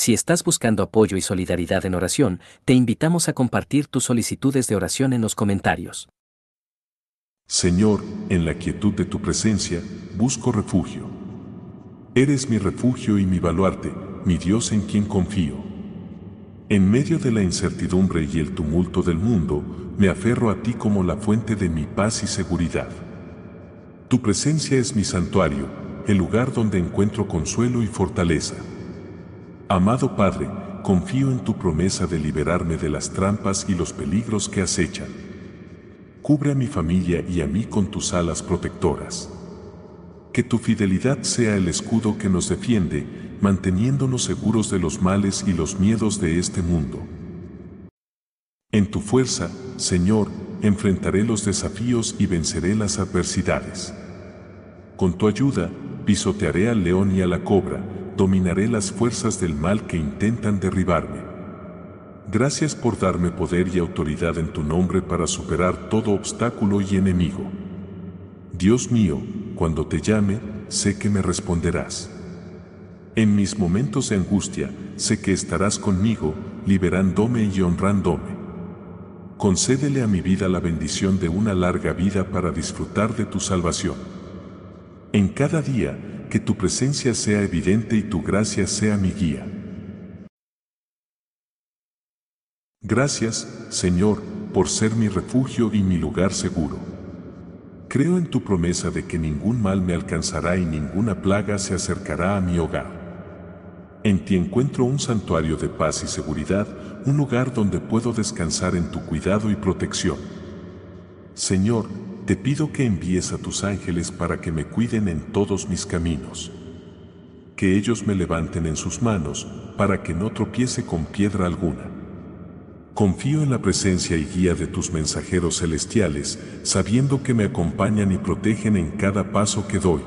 Si estás buscando apoyo y solidaridad en oración, te invitamos a compartir tus solicitudes de oración en los comentarios. Señor, en la quietud de tu presencia, busco refugio. Eres mi refugio y mi baluarte, mi Dios en quien confío. En medio de la incertidumbre y el tumulto del mundo, me aferro a ti como la fuente de mi paz y seguridad. Tu presencia es mi santuario, el lugar donde encuentro consuelo y fortaleza. Amado Padre, confío en tu promesa de liberarme de las trampas y los peligros que acechan. Cubre a mi familia y a mí con tus alas protectoras. Que tu fidelidad sea el escudo que nos defiende, manteniéndonos seguros de los males y los miedos de este mundo. En tu fuerza, Señor, enfrentaré los desafíos y venceré las adversidades. Con tu ayuda, pisotearé al león y a la cobra, dominaré las fuerzas del mal que intentan derribarme. Gracias por darme poder y autoridad en tu nombre para superar todo obstáculo y enemigo. Dios mío, cuando te llame, sé que me responderás. En mis momentos de angustia, sé que estarás conmigo, liberándome y honrándome. Concédele a mi vida la bendición de una larga vida para disfrutar de tu salvación. En cada día, que tu presencia sea evidente y tu gracia sea mi guía. Gracias, Señor, por ser mi refugio y mi lugar seguro. Creo en tu promesa de que ningún mal me alcanzará y ninguna plaga se acercará a mi hogar. En ti encuentro un santuario de paz y seguridad, un lugar donde puedo descansar en tu cuidado y protección. Señor, te pido que envíes a tus ángeles para que me cuiden en todos mis caminos. Que ellos me levanten en sus manos, para que no tropiece con piedra alguna. Confío en la presencia y guía de tus mensajeros celestiales, sabiendo que me acompañan y protegen en cada paso que doy.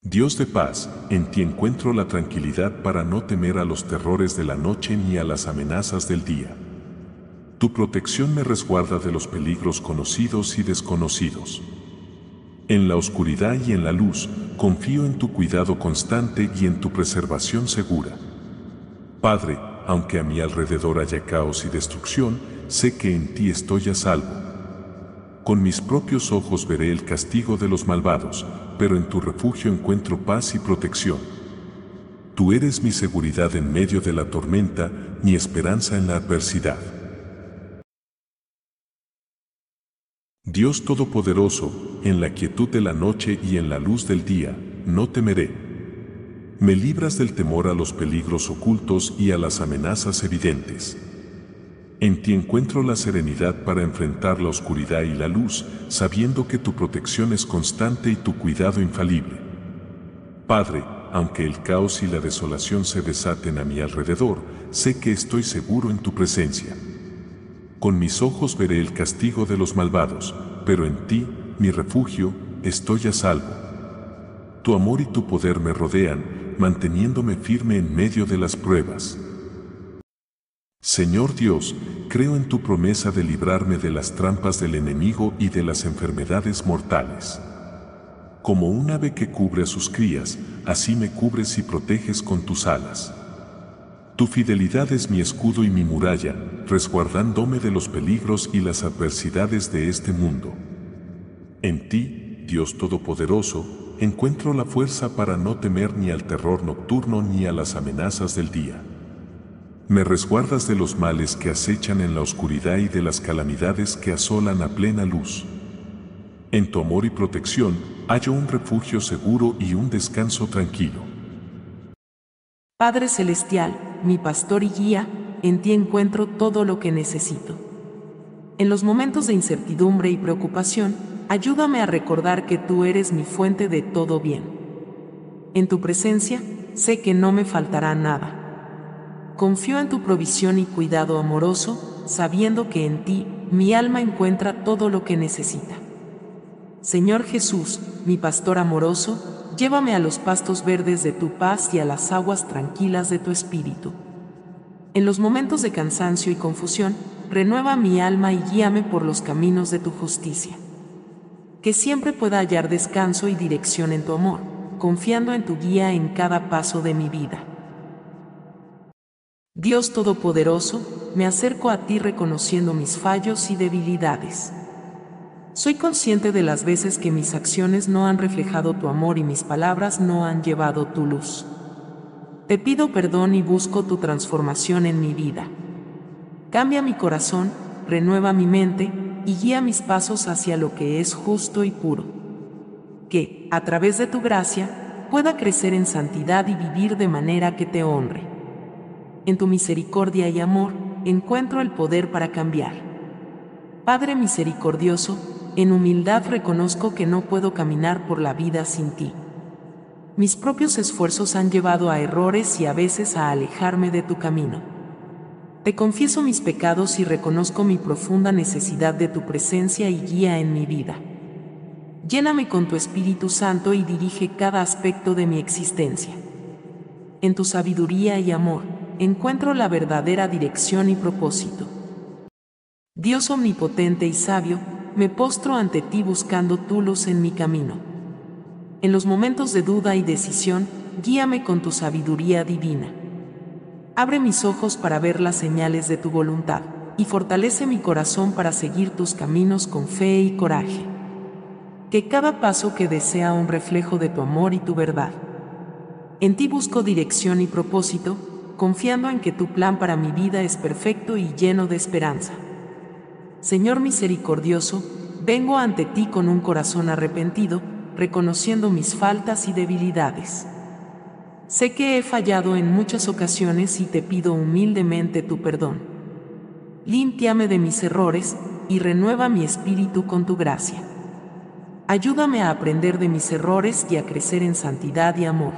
Dios de paz, en ti encuentro la tranquilidad para no temer a los terrores de la noche ni a las amenazas del día. Tu protección me resguarda de los peligros conocidos y desconocidos. En la oscuridad y en la luz, confío en tu cuidado constante y en tu preservación segura. Padre, aunque a mi alrededor haya caos y destrucción, sé que en ti estoy a salvo. Con mis propios ojos veré el castigo de los malvados, pero en tu refugio encuentro paz y protección. Tú eres mi seguridad en medio de la tormenta, mi esperanza en la adversidad. Dios Todopoderoso, en la quietud de la noche y en la luz del día, no temeré. Me libras del temor a los peligros ocultos y a las amenazas evidentes. En ti encuentro la serenidad para enfrentar la oscuridad y la luz, sabiendo que tu protección es constante y tu cuidado infalible. Padre, aunque el caos y la desolación se desaten a mi alrededor, sé que estoy seguro en tu presencia. Con mis ojos veré el castigo de los malvados, pero en ti, mi refugio, estoy a salvo. Tu amor y tu poder me rodean, manteniéndome firme en medio de las pruebas. Señor Dios, creo en tu promesa de librarme de las trampas del enemigo y de las enfermedades mortales. Como un ave que cubre a sus crías, así me cubres y proteges con tus alas. Tu fidelidad es mi escudo y mi muralla, resguardándome de los peligros y las adversidades de este mundo. En ti, Dios Todopoderoso, encuentro la fuerza para no temer ni al terror nocturno ni a las amenazas del día. Me resguardas de los males que acechan en la oscuridad y de las calamidades que asolan a plena luz. En tu amor y protección hallo un refugio seguro y un descanso tranquilo. Padre Celestial, mi pastor y guía, en ti encuentro todo lo que necesito. En los momentos de incertidumbre y preocupación, ayúdame a recordar que tú eres mi fuente de todo bien. En tu presencia, sé que no me faltará nada. Confío en tu provisión y cuidado amoroso, sabiendo que en ti mi alma encuentra todo lo que necesita. Señor Jesús, mi pastor amoroso, Llévame a los pastos verdes de tu paz y a las aguas tranquilas de tu espíritu. En los momentos de cansancio y confusión, renueva mi alma y guíame por los caminos de tu justicia. Que siempre pueda hallar descanso y dirección en tu amor, confiando en tu guía en cada paso de mi vida. Dios Todopoderoso, me acerco a ti reconociendo mis fallos y debilidades. Soy consciente de las veces que mis acciones no han reflejado tu amor y mis palabras no han llevado tu luz. Te pido perdón y busco tu transformación en mi vida. Cambia mi corazón, renueva mi mente y guía mis pasos hacia lo que es justo y puro. Que, a través de tu gracia, pueda crecer en santidad y vivir de manera que te honre. En tu misericordia y amor, encuentro el poder para cambiar. Padre misericordioso, en humildad reconozco que no puedo caminar por la vida sin ti. Mis propios esfuerzos han llevado a errores y a veces a alejarme de tu camino. Te confieso mis pecados y reconozco mi profunda necesidad de tu presencia y guía en mi vida. Lléname con tu Espíritu Santo y dirige cada aspecto de mi existencia. En tu sabiduría y amor, encuentro la verdadera dirección y propósito. Dios omnipotente y sabio, me postro ante ti buscando tu luz en mi camino. En los momentos de duda y decisión, guíame con tu sabiduría divina. Abre mis ojos para ver las señales de tu voluntad, y fortalece mi corazón para seguir tus caminos con fe y coraje. Que cada paso que desea un reflejo de tu amor y tu verdad. En ti busco dirección y propósito, confiando en que tu plan para mi vida es perfecto y lleno de esperanza. Señor misericordioso, vengo ante ti con un corazón arrepentido, reconociendo mis faltas y debilidades. Sé que he fallado en muchas ocasiones y te pido humildemente tu perdón. Límpiame de mis errores y renueva mi espíritu con tu gracia. Ayúdame a aprender de mis errores y a crecer en santidad y amor.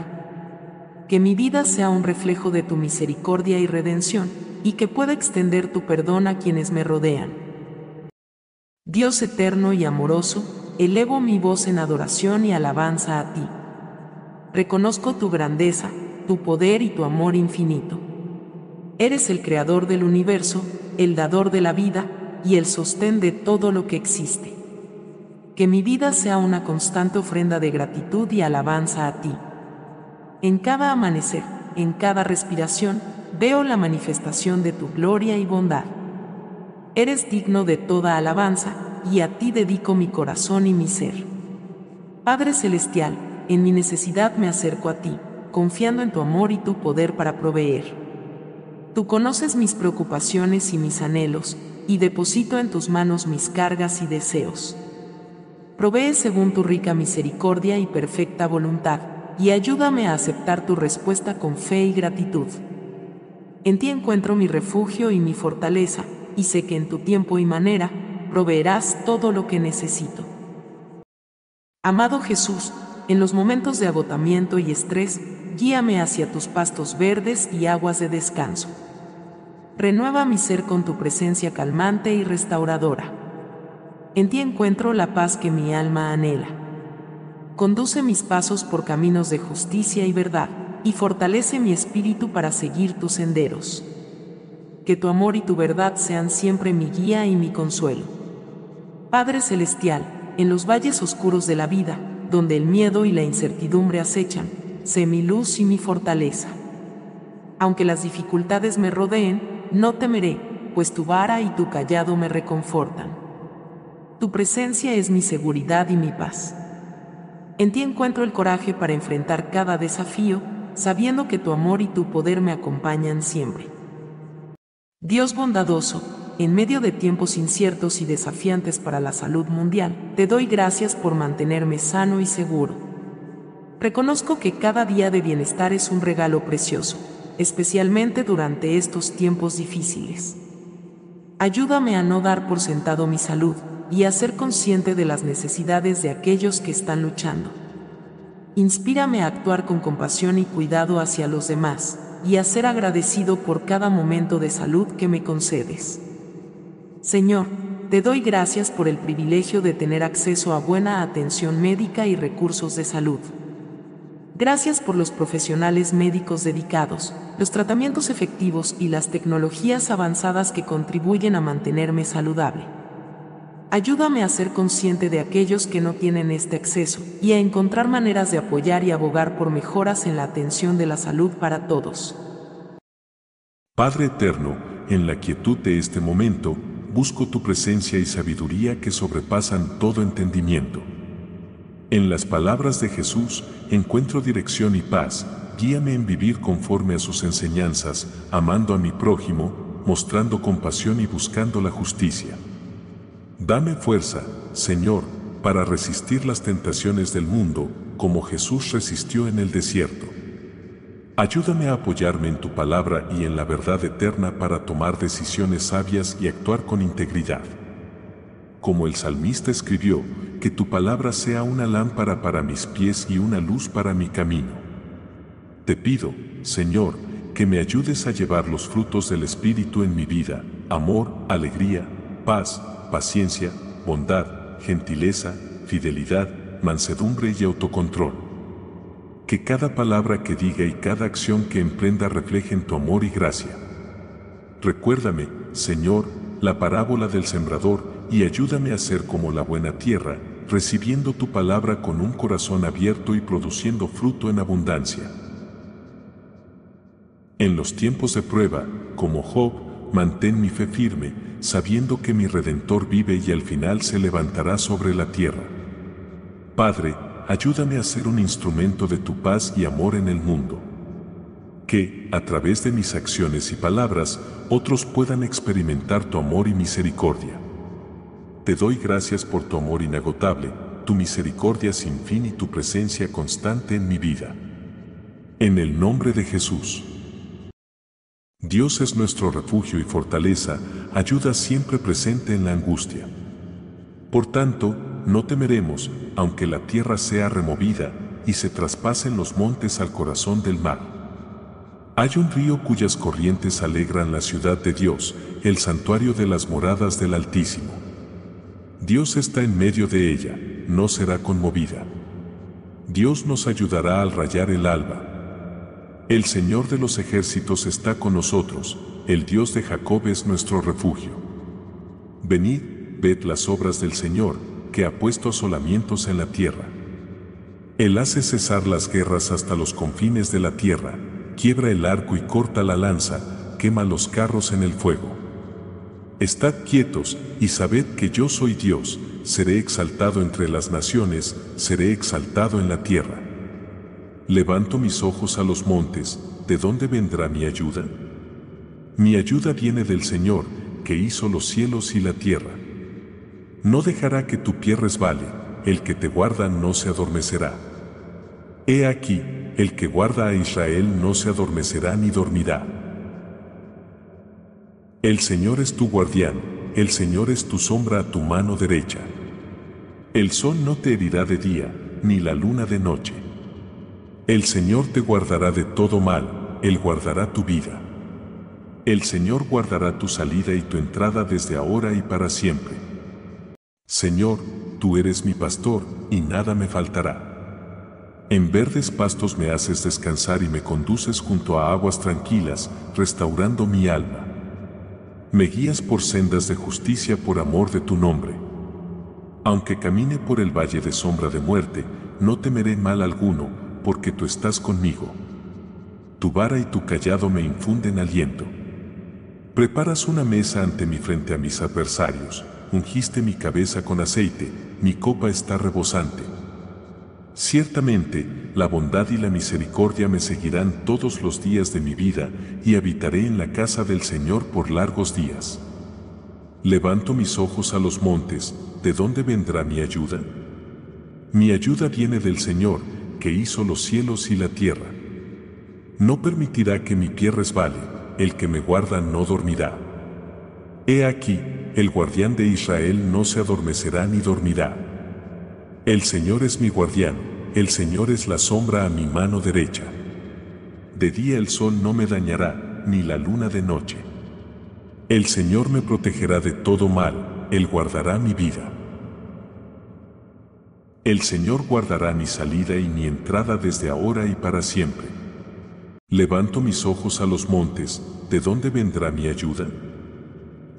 Que mi vida sea un reflejo de tu misericordia y redención, y que pueda extender tu perdón a quienes me rodean. Dios eterno y amoroso, elevo mi voz en adoración y alabanza a ti. Reconozco tu grandeza, tu poder y tu amor infinito. Eres el creador del universo, el dador de la vida y el sostén de todo lo que existe. Que mi vida sea una constante ofrenda de gratitud y alabanza a ti. En cada amanecer, en cada respiración, veo la manifestación de tu gloria y bondad. Eres digno de toda alabanza, y a ti dedico mi corazón y mi ser. Padre Celestial, en mi necesidad me acerco a ti, confiando en tu amor y tu poder para proveer. Tú conoces mis preocupaciones y mis anhelos, y deposito en tus manos mis cargas y deseos. Provee según tu rica misericordia y perfecta voluntad, y ayúdame a aceptar tu respuesta con fe y gratitud. En ti encuentro mi refugio y mi fortaleza, y sé que en tu tiempo y manera proveerás todo lo que necesito. Amado Jesús, en los momentos de agotamiento y estrés, guíame hacia tus pastos verdes y aguas de descanso. Renueva mi ser con tu presencia calmante y restauradora. En ti encuentro la paz que mi alma anhela. Conduce mis pasos por caminos de justicia y verdad, y fortalece mi espíritu para seguir tus senderos que tu amor y tu verdad sean siempre mi guía y mi consuelo. Padre Celestial, en los valles oscuros de la vida, donde el miedo y la incertidumbre acechan, sé mi luz y mi fortaleza. Aunque las dificultades me rodeen, no temeré, pues tu vara y tu callado me reconfortan. Tu presencia es mi seguridad y mi paz. En ti encuentro el coraje para enfrentar cada desafío, sabiendo que tu amor y tu poder me acompañan siempre. Dios bondadoso, en medio de tiempos inciertos y desafiantes para la salud mundial, te doy gracias por mantenerme sano y seguro. Reconozco que cada día de bienestar es un regalo precioso, especialmente durante estos tiempos difíciles. Ayúdame a no dar por sentado mi salud y a ser consciente de las necesidades de aquellos que están luchando. Inspírame a actuar con compasión y cuidado hacia los demás, y a ser agradecido por cada momento de salud que me concedes. Señor, te doy gracias por el privilegio de tener acceso a buena atención médica y recursos de salud. Gracias por los profesionales médicos dedicados, los tratamientos efectivos y las tecnologías avanzadas que contribuyen a mantenerme saludable. Ayúdame a ser consciente de aquellos que no tienen este acceso y a encontrar maneras de apoyar y abogar por mejoras en la atención de la salud para todos. Padre eterno, en la quietud de este momento, busco tu presencia y sabiduría que sobrepasan todo entendimiento. En las palabras de Jesús encuentro dirección y paz, guíame en vivir conforme a sus enseñanzas, amando a mi prójimo, mostrando compasión y buscando la justicia. Dame fuerza, Señor, para resistir las tentaciones del mundo, como Jesús resistió en el desierto. Ayúdame a apoyarme en tu palabra y en la verdad eterna para tomar decisiones sabias y actuar con integridad. Como el salmista escribió, que tu palabra sea una lámpara para mis pies y una luz para mi camino. Te pido, Señor, que me ayudes a llevar los frutos del Espíritu en mi vida, amor, alegría, paz, paciencia, bondad, gentileza, fidelidad, mansedumbre y autocontrol que cada palabra que diga y cada acción que emprenda reflejen tu amor y gracia. Recuérdame, Señor, la parábola del sembrador y ayúdame a ser como la buena tierra, recibiendo tu palabra con un corazón abierto y produciendo fruto en abundancia. En los tiempos de prueba, como Job, mantén mi fe firme, sabiendo que mi Redentor vive y al final se levantará sobre la tierra. Padre, ayúdame a ser un instrumento de tu paz y amor en el mundo. Que, a través de mis acciones y palabras, otros puedan experimentar tu amor y misericordia. Te doy gracias por tu amor inagotable, tu misericordia sin fin y tu presencia constante en mi vida. En el nombre de Jesús. Dios es nuestro refugio y fortaleza, ayuda siempre presente en la angustia. Por tanto, no temeremos, aunque la tierra sea removida y se traspasen los montes al corazón del mar. Hay un río cuyas corrientes alegran la ciudad de Dios, el santuario de las moradas del Altísimo. Dios está en medio de ella, no será conmovida. Dios nos ayudará al rayar el alba. El Señor de los ejércitos está con nosotros, el Dios de Jacob es nuestro refugio. Venid, ved las obras del Señor, que ha puesto asolamientos en la tierra. Él hace cesar las guerras hasta los confines de la tierra, quiebra el arco y corta la lanza, quema los carros en el fuego. Estad quietos y sabed que yo soy Dios, seré exaltado entre las naciones, seré exaltado en la tierra. Levanto mis ojos a los montes, ¿de dónde vendrá mi ayuda? Mi ayuda viene del Señor, que hizo los cielos y la tierra. No dejará que tu pie resbale, el que te guarda no se adormecerá. He aquí, el que guarda a Israel no se adormecerá ni dormirá. El Señor es tu guardián, el Señor es tu sombra a tu mano derecha. El sol no te herirá de día, ni la luna de noche. El Señor te guardará de todo mal, Él guardará tu vida. El Señor guardará tu salida y tu entrada desde ahora y para siempre. Señor, tú eres mi pastor, y nada me faltará. En verdes pastos me haces descansar y me conduces junto a aguas tranquilas, restaurando mi alma. Me guías por sendas de justicia por amor de tu nombre. Aunque camine por el valle de sombra de muerte, no temeré mal alguno, porque tú estás conmigo. Tu vara y tu callado me infunden aliento. Preparas una mesa ante mi frente a mis adversarios ungiste mi cabeza con aceite, mi copa está rebosante. Ciertamente, la bondad y la misericordia me seguirán todos los días de mi vida, y habitaré en la casa del Señor por largos días. Levanto mis ojos a los montes, ¿de dónde vendrá mi ayuda? Mi ayuda viene del Señor, que hizo los cielos y la tierra. No permitirá que mi pie resbale, el que me guarda no dormirá. He aquí, el guardián de Israel no se adormecerá ni dormirá. El Señor es mi guardián, el Señor es la sombra a mi mano derecha. De día el sol no me dañará, ni la luna de noche. El Señor me protegerá de todo mal, Él guardará mi vida. El Señor guardará mi salida y mi entrada desde ahora y para siempre. Levanto mis ojos a los montes, ¿de dónde vendrá mi ayuda?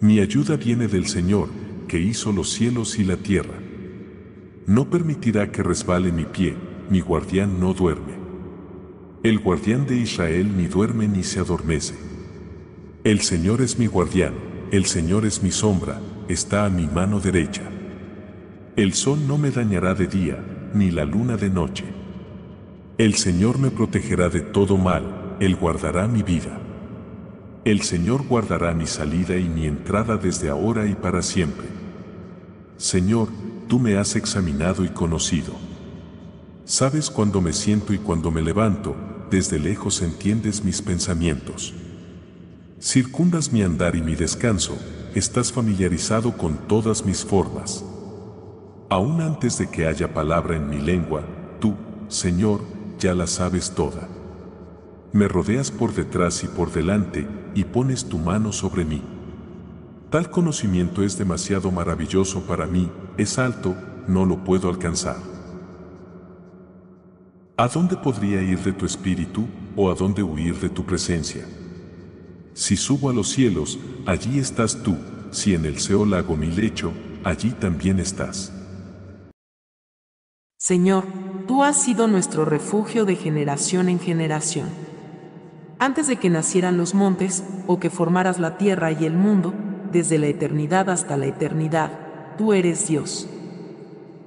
Mi ayuda viene del Señor, que hizo los cielos y la tierra. No permitirá que resbale mi pie, mi guardián no duerme. El guardián de Israel ni duerme ni se adormece. El Señor es mi guardián, el Señor es mi sombra, está a mi mano derecha. El sol no me dañará de día, ni la luna de noche. El Señor me protegerá de todo mal, Él guardará mi vida. El Señor guardará mi salida y mi entrada desde ahora y para siempre. Señor, tú me has examinado y conocido. Sabes cuando me siento y cuando me levanto, desde lejos entiendes mis pensamientos. Circundas mi andar y mi descanso, estás familiarizado con todas mis formas. Aún antes de que haya palabra en mi lengua, tú, Señor, ya la sabes toda. Me rodeas por detrás y por delante, y pones tu mano sobre mí. Tal conocimiento es demasiado maravilloso para mí, es alto, no lo puedo alcanzar. ¿A dónde podría ir de tu espíritu o a dónde huir de tu presencia? Si subo a los cielos, allí estás tú, si en el Seol hago mi lecho, allí también estás. Señor, tú has sido nuestro refugio de generación en generación. Antes de que nacieran los montes, o que formaras la tierra y el mundo, desde la eternidad hasta la eternidad, tú eres Dios.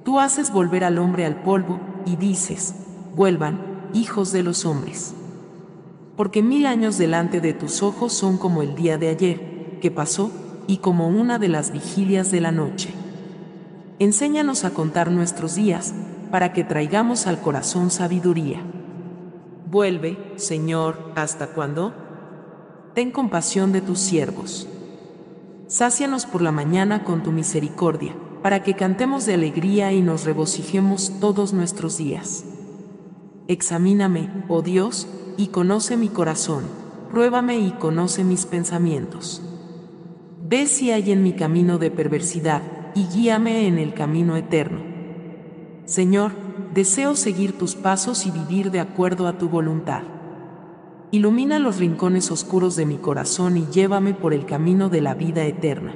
Tú haces volver al hombre al polvo, y dices, vuelvan, hijos de los hombres. Porque mil años delante de tus ojos son como el día de ayer, que pasó, y como una de las vigilias de la noche. Enséñanos a contar nuestros días, para que traigamos al corazón sabiduría. Vuelve, Señor, ¿hasta cuándo? Ten compasión de tus siervos. Sácianos por la mañana con tu misericordia, para que cantemos de alegría y nos regocijemos todos nuestros días. Examíname, oh Dios, y conoce mi corazón, pruébame y conoce mis pensamientos. Ve si hay en mi camino de perversidad, y guíame en el camino eterno. Señor, deseo seguir tus pasos y vivir de acuerdo a tu voluntad. Ilumina los rincones oscuros de mi corazón y llévame por el camino de la vida eterna.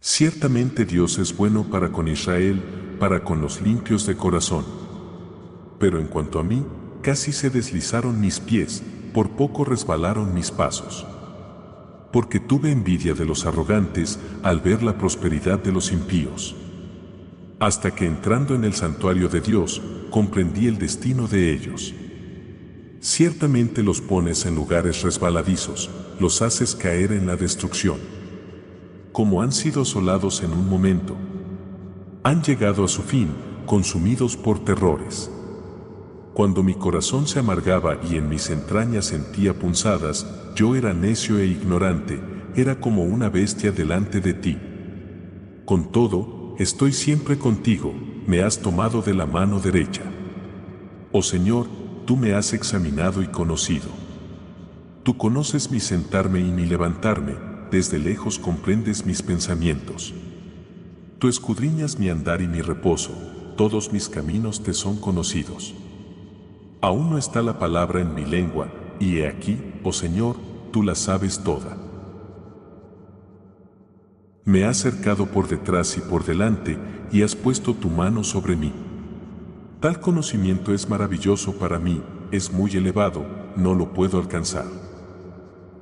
Ciertamente Dios es bueno para con Israel, para con los limpios de corazón pero en cuanto a mí, casi se deslizaron mis pies, por poco resbalaron mis pasos. Porque tuve envidia de los arrogantes al ver la prosperidad de los impíos. Hasta que entrando en el santuario de Dios, comprendí el destino de ellos. Ciertamente los pones en lugares resbaladizos, los haces caer en la destrucción. Como han sido asolados en un momento, han llegado a su fin, consumidos por terrores. Cuando mi corazón se amargaba y en mis entrañas sentía punzadas, yo era necio e ignorante, era como una bestia delante de ti. Con todo, estoy siempre contigo, me has tomado de la mano derecha. Oh Señor, tú me has examinado y conocido. Tú conoces mi sentarme y mi levantarme, desde lejos comprendes mis pensamientos. Tú escudriñas mi andar y mi reposo, todos mis caminos te son conocidos. Aún no está la palabra en mi lengua, y he aquí, oh Señor, tú la sabes toda. Me has cercado por detrás y por delante, y has puesto tu mano sobre mí. Tal conocimiento es maravilloso para mí, es muy elevado, no lo puedo alcanzar.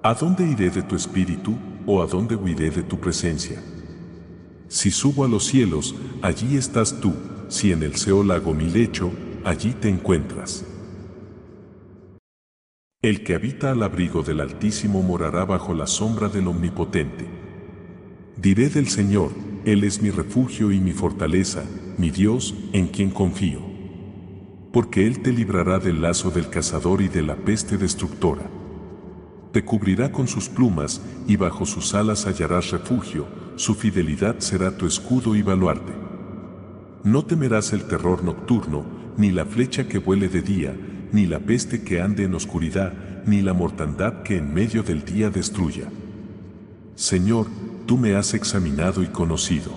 ¿A dónde iré de tu espíritu, o a dónde huiré de tu presencia? Si subo a los cielos, allí estás tú, si en el Seol hago mi lecho, allí te encuentras. El que habita al abrigo del Altísimo morará bajo la sombra del Omnipotente. Diré del Señor, Él es mi refugio y mi fortaleza, mi Dios, en quien confío. Porque Él te librará del lazo del cazador y de la peste destructora. Te cubrirá con sus plumas, y bajo sus alas hallarás refugio, su fidelidad será tu escudo y baluarte. No temerás el terror nocturno, ni la flecha que vuele de día, ni la peste que ande en oscuridad, ni la mortandad que en medio del día destruya. Señor, tú me has examinado y conocido.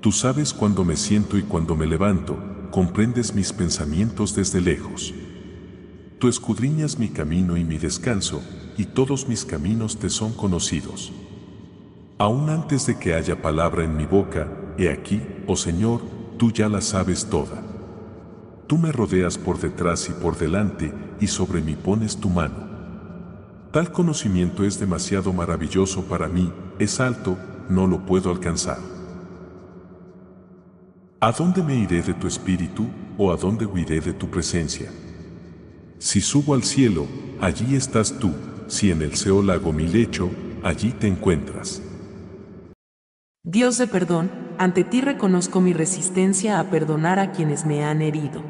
Tú sabes cuando me siento y cuando me levanto, comprendes mis pensamientos desde lejos. Tú escudriñas mi camino y mi descanso, y todos mis caminos te son conocidos. Aún antes de que haya palabra en mi boca, he aquí, oh Señor, tú ya la sabes toda. Tú me rodeas por detrás y por delante, y sobre mí pones tu mano. Tal conocimiento es demasiado maravilloso para mí, es alto, no lo puedo alcanzar. ¿A dónde me iré de tu espíritu o a dónde huiré de tu presencia? Si subo al cielo, allí estás tú, si en el Seol hago mi lecho, allí te encuentras. Dios de perdón, ante ti reconozco mi resistencia a perdonar a quienes me han herido.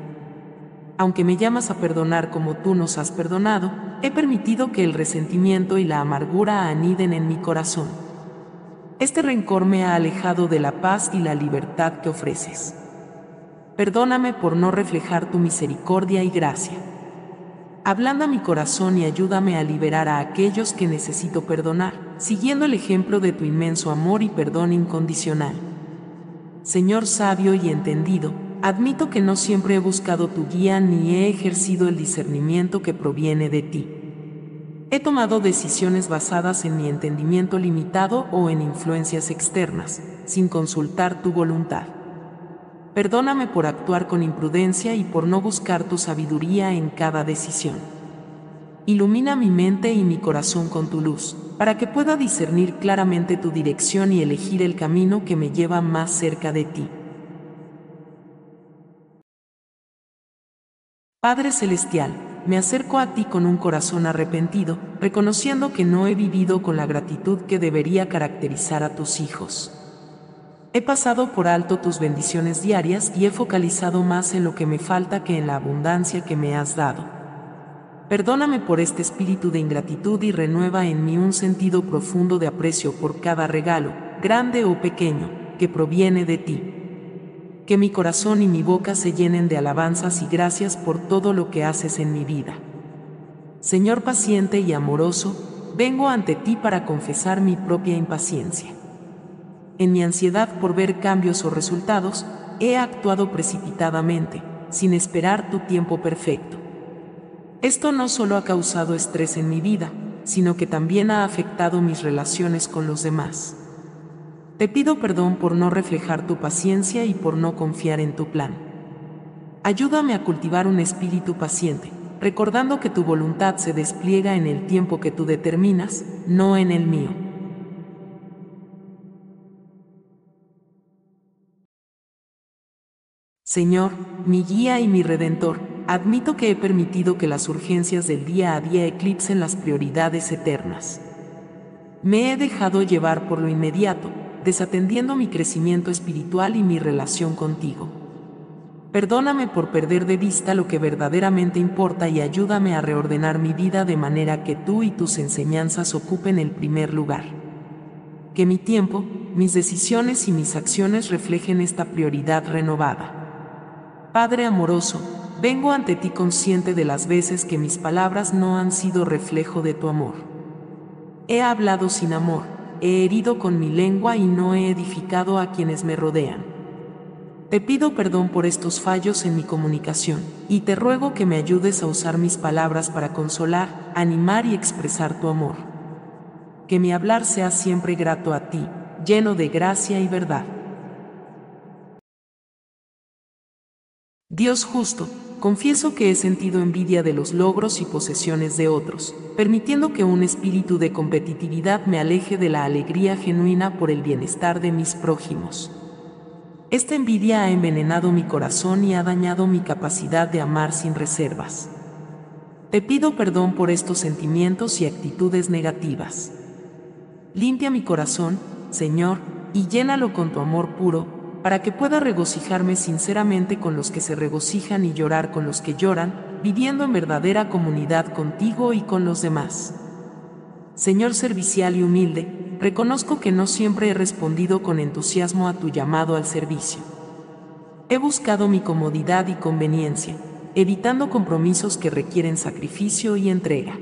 Aunque me llamas a perdonar como tú nos has perdonado, he permitido que el resentimiento y la amargura aniden en mi corazón. Este rencor me ha alejado de la paz y la libertad que ofreces. Perdóname por no reflejar tu misericordia y gracia. Ablanda mi corazón y ayúdame a liberar a aquellos que necesito perdonar, siguiendo el ejemplo de tu inmenso amor y perdón incondicional. Señor sabio y entendido, admito que no siempre he buscado tu guía ni he ejercido el discernimiento que proviene de ti. He tomado decisiones basadas en mi entendimiento limitado o en influencias externas, sin consultar tu voluntad. Perdóname por actuar con imprudencia y por no buscar tu sabiduría en cada decisión. Ilumina mi mente y mi corazón con tu luz, para que pueda discernir claramente tu dirección y elegir el camino que me lleva más cerca de ti. Padre Celestial, me acerco a ti con un corazón arrepentido, reconociendo que no he vivido con la gratitud que debería caracterizar a tus hijos. He pasado por alto tus bendiciones diarias y he focalizado más en lo que me falta que en la abundancia que me has dado. Perdóname por este espíritu de ingratitud y renueva en mí un sentido profundo de aprecio por cada regalo, grande o pequeño, que proviene de ti. Que mi corazón y mi boca se llenen de alabanzas y gracias por todo lo que haces en mi vida. Señor paciente y amoroso, vengo ante ti para confesar mi propia impaciencia. En mi ansiedad por ver cambios o resultados, he actuado precipitadamente, sin esperar tu tiempo perfecto. Esto no solo ha causado estrés en mi vida, sino que también ha afectado mis relaciones con los demás. Te pido perdón por no reflejar tu paciencia y por no confiar en tu plan. Ayúdame a cultivar un espíritu paciente, recordando que tu voluntad se despliega en el tiempo que tú determinas, no en el mío. Señor, mi guía y mi redentor, admito que he permitido que las urgencias del día a día eclipsen las prioridades eternas. Me he dejado llevar por lo inmediato, desatendiendo mi crecimiento espiritual y mi relación contigo. Perdóname por perder de vista lo que verdaderamente importa y ayúdame a reordenar mi vida de manera que tú y tus enseñanzas ocupen el primer lugar. Que mi tiempo, mis decisiones y mis acciones reflejen esta prioridad renovada. Padre amoroso, vengo ante ti consciente de las veces que mis palabras no han sido reflejo de tu amor. He hablado sin amor, he herido con mi lengua y no he edificado a quienes me rodean. Te pido perdón por estos fallos en mi comunicación, y te ruego que me ayudes a usar mis palabras para consolar, animar y expresar tu amor. Que mi hablar sea siempre grato a ti, lleno de gracia y verdad. Dios justo, confieso que he sentido envidia de los logros y posesiones de otros, permitiendo que un espíritu de competitividad me aleje de la alegría genuina por el bienestar de mis prójimos. Esta envidia ha envenenado mi corazón y ha dañado mi capacidad de amar sin reservas. Te pido perdón por estos sentimientos y actitudes negativas. Limpia mi corazón, Señor, y llénalo con tu amor puro, para que pueda regocijarme sinceramente con los que se regocijan y llorar con los que lloran, viviendo en verdadera comunidad contigo y con los demás. Señor servicial y humilde, reconozco que no siempre he respondido con entusiasmo a tu llamado al servicio. He buscado mi comodidad y conveniencia, evitando compromisos que requieren sacrificio y entrega.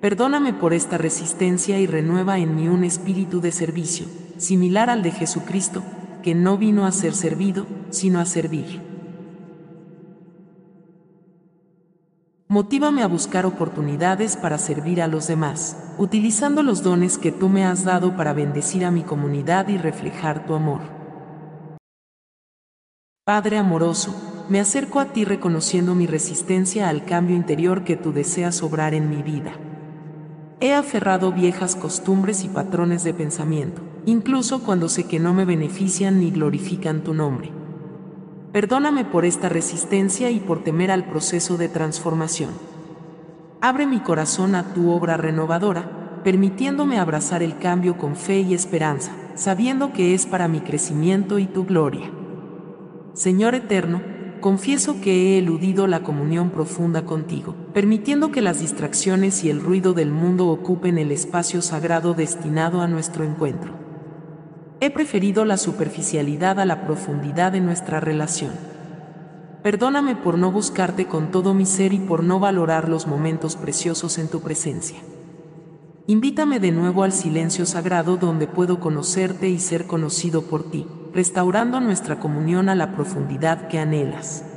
Perdóname por esta resistencia y renueva en mí un espíritu de servicio, similar al de Jesucristo, que no vino a ser servido, sino a servir. Motívame a buscar oportunidades para servir a los demás, utilizando los dones que tú me has dado para bendecir a mi comunidad y reflejar tu amor. Padre amoroso, me acerco a ti reconociendo mi resistencia al cambio interior que tú deseas obrar en mi vida. He aferrado viejas costumbres y patrones de pensamiento, incluso cuando sé que no me benefician ni glorifican tu nombre. Perdóname por esta resistencia y por temer al proceso de transformación. Abre mi corazón a tu obra renovadora, permitiéndome abrazar el cambio con fe y esperanza, sabiendo que es para mi crecimiento y tu gloria. Señor eterno, confieso que he eludido la comunión profunda contigo, permitiendo que las distracciones y el ruido del mundo ocupen el espacio sagrado destinado a nuestro encuentro. He preferido la superficialidad a la profundidad de nuestra relación. Perdóname por no buscarte con todo mi ser y por no valorar los momentos preciosos en tu presencia. Invítame de nuevo al silencio sagrado donde puedo conocerte y ser conocido por ti, restaurando nuestra comunión a la profundidad que anhelas.